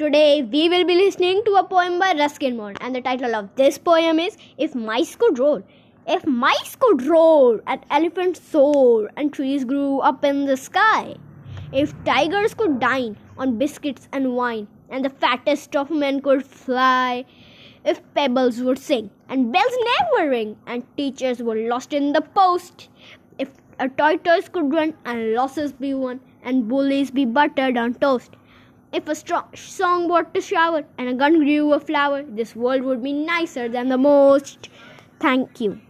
Today we will be listening to a poem by Ruskin Bond, and the title of this poem is If Mice Could Roar. If mice could roar, and elephants soar, and trees grew up in the sky. If tigers could dine on biscuits and wine, and the fattest of men could fly. If pebbles would sing, and bells never ring, and teachers were lost in the post. If a tortoise could run, and losses be won, and bullies be buttered on toast. If a strong song brought to shower and a gun grew a flower, this world would be nicer than the most. Thank you.